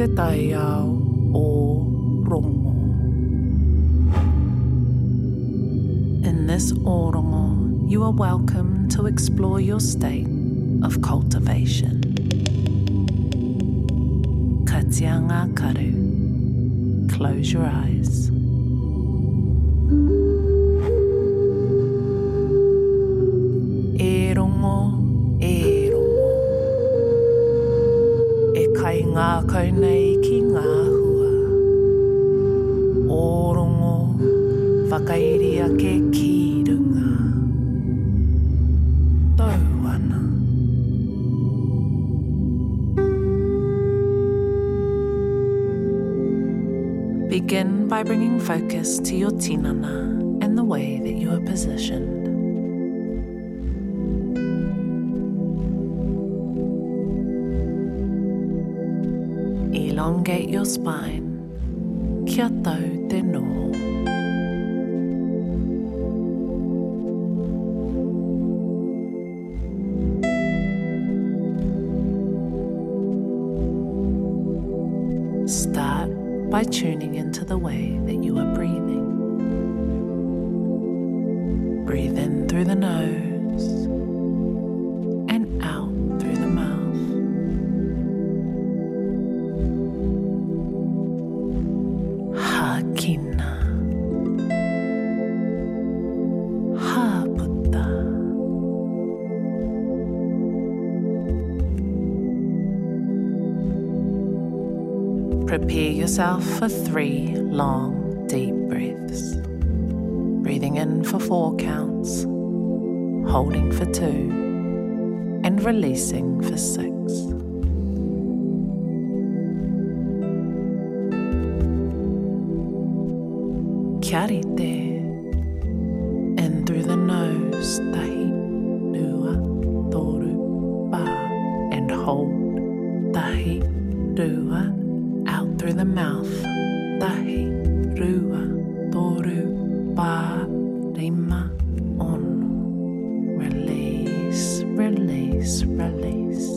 te tai ao o rongo. In this orongo, you are welcome to explore your state of cultivation. Katianga karu. Close your eyes. E rongo, e rongo. E kai ngā kaunei ake ki runga. Tau ana. Begin by bringing focus to your tinana and the way that you are positioned. Elongate your spine. Kia tau te noho. Start by tuning into the way that you are breathing. Breathe in through the nose Prepare yourself for three long, deep breaths. Breathing in for four counts, holding for two, and releasing for six. Kia. In through the nose, tahi, rua, toru, pa, and hold, the mouth, rua, toru, pa, rima, ono. Release, release, release.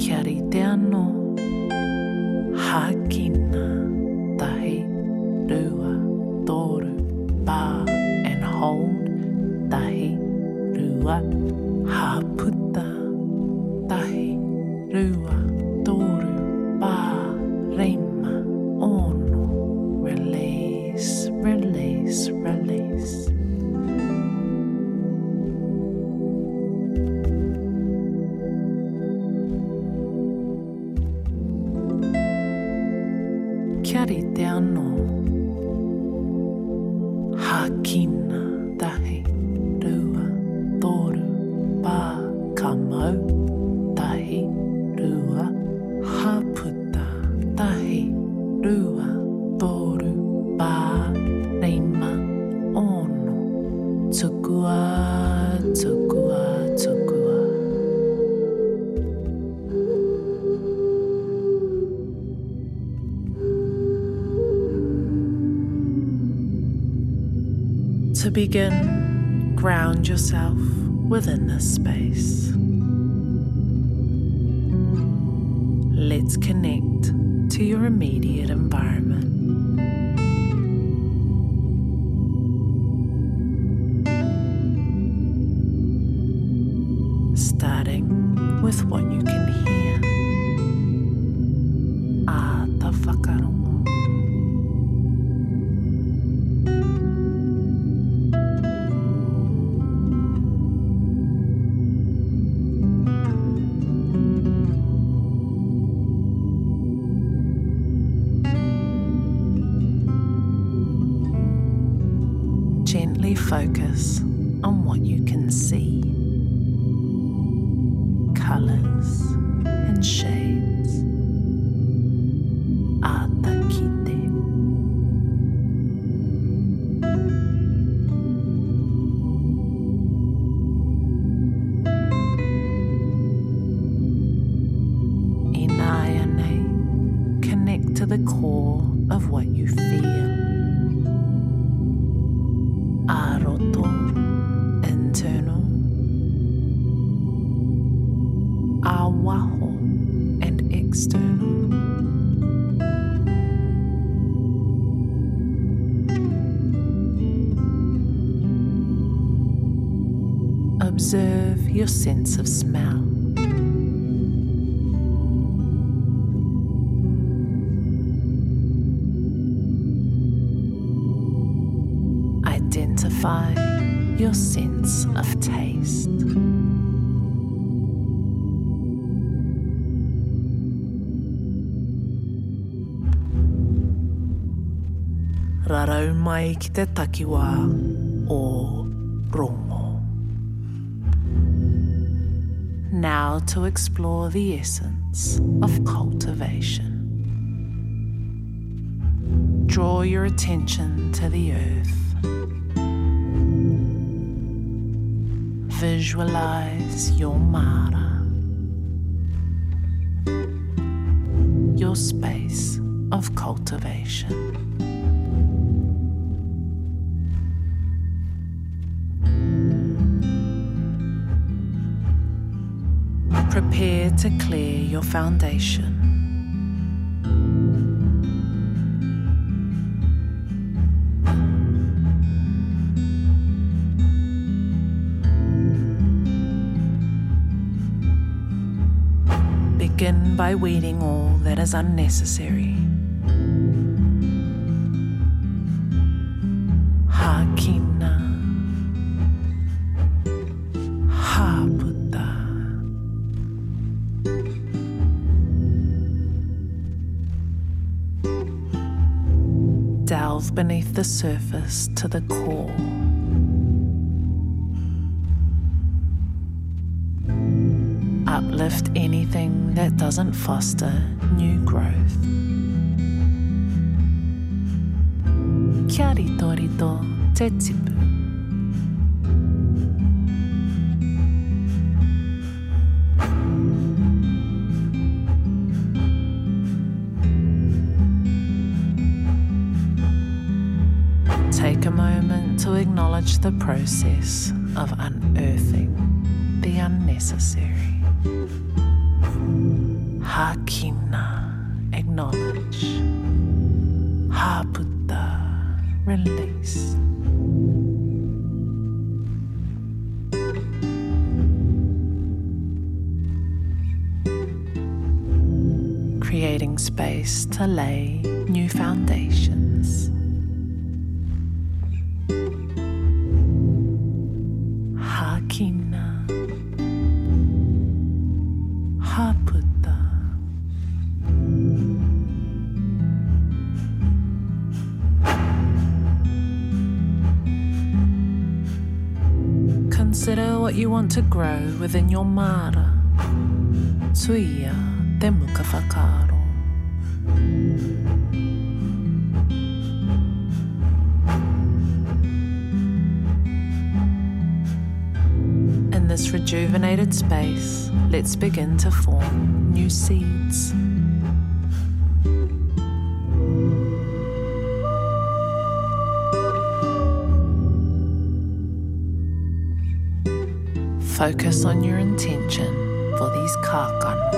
Kia rite anō, hakina, Kia rite To begin, ground yourself within this space. Let's connect to your immediate environment. Starting with what you can hear. Ah, ta whakarongo. Focus on what you can see colors and shades. External. Observe your sense of smell. Identify your sense of taste. Mai ki te takiwā o rongo. Now to explore the essence of cultivation. Draw your attention to the earth. Visualize your Mara, your space of cultivation. Prepare to clear your foundation. Begin by weeding all that is unnecessary. Delve beneath the surface to the core. Uplift anything that doesn't foster new growth. Kia te tipu. The process of unearthing the unnecessary. Hakina, acknowledge. Haputa, release. Creating space to lay new foundations. Consider what you want to grow within your mara. Tuia te muka whakaro. In this rejuvenated space, let's begin to form new seeds. Focus on your intention for these kākano.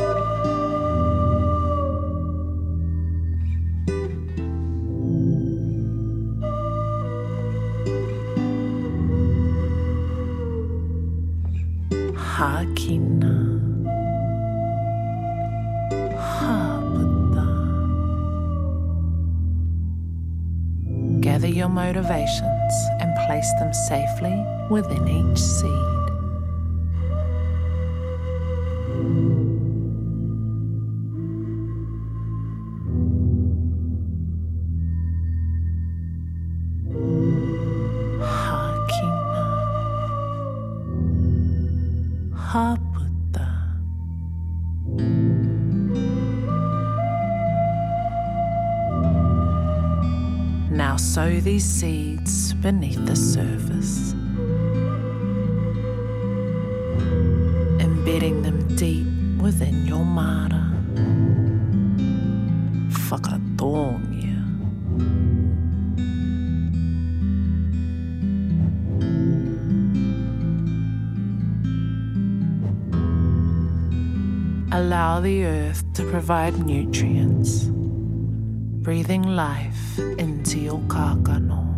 Hakina. Haputa. Gather your motivations and place them safely within each seed. Now sow these seeds beneath the surface, embedding them deep within your mara. Whakatongia. Allow the earth to provide nutrients, breathing life into your kākano.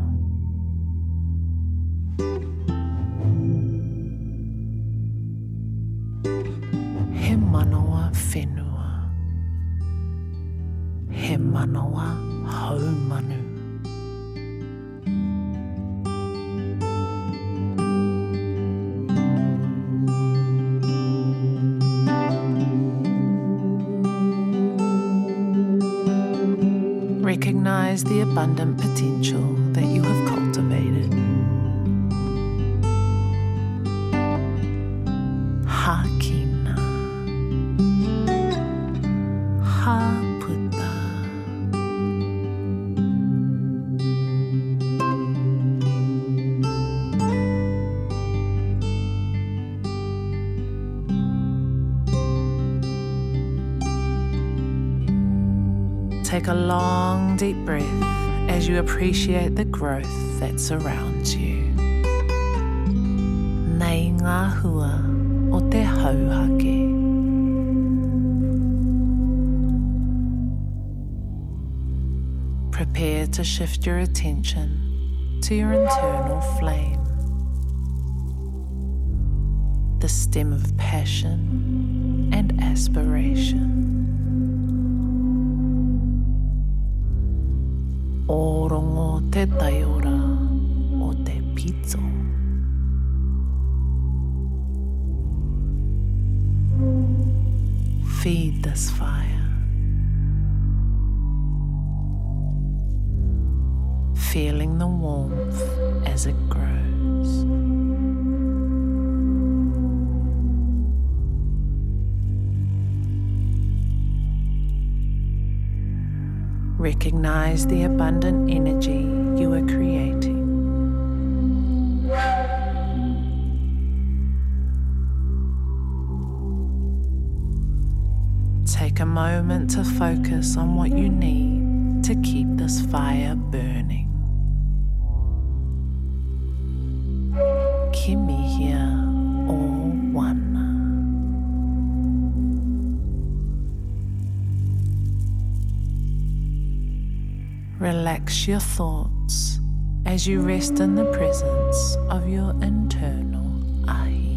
Recognize the abundant potential that you have Take a long, deep breath as you appreciate the growth that surrounds you. Nei ngā hua o te hauhake. Prepare to shift your attention to your internal flame, the stem of passion and aspiration. 撤退を Recognize the abundant energy you are creating. Take a moment to focus on what you need to keep this fire burning. Kimi here, all one. Relax your thoughts as you rest in the presence of your internal ahi.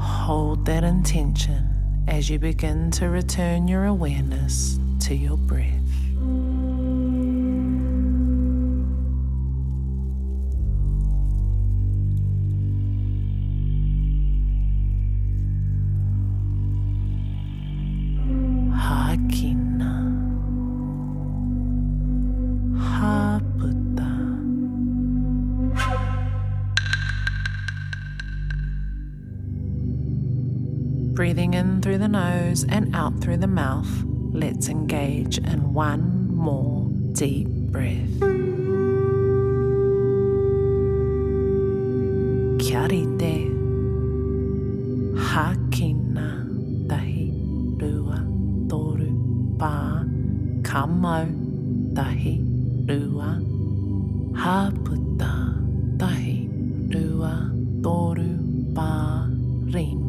Hold that intention as you begin to return your awareness to your breath. Breathing in through the nose and out through the mouth, let's engage in one more deep breath. Kia rite. Hakina tahi rua toru pā kamau tahi rua haputa tahi rua toru pā rima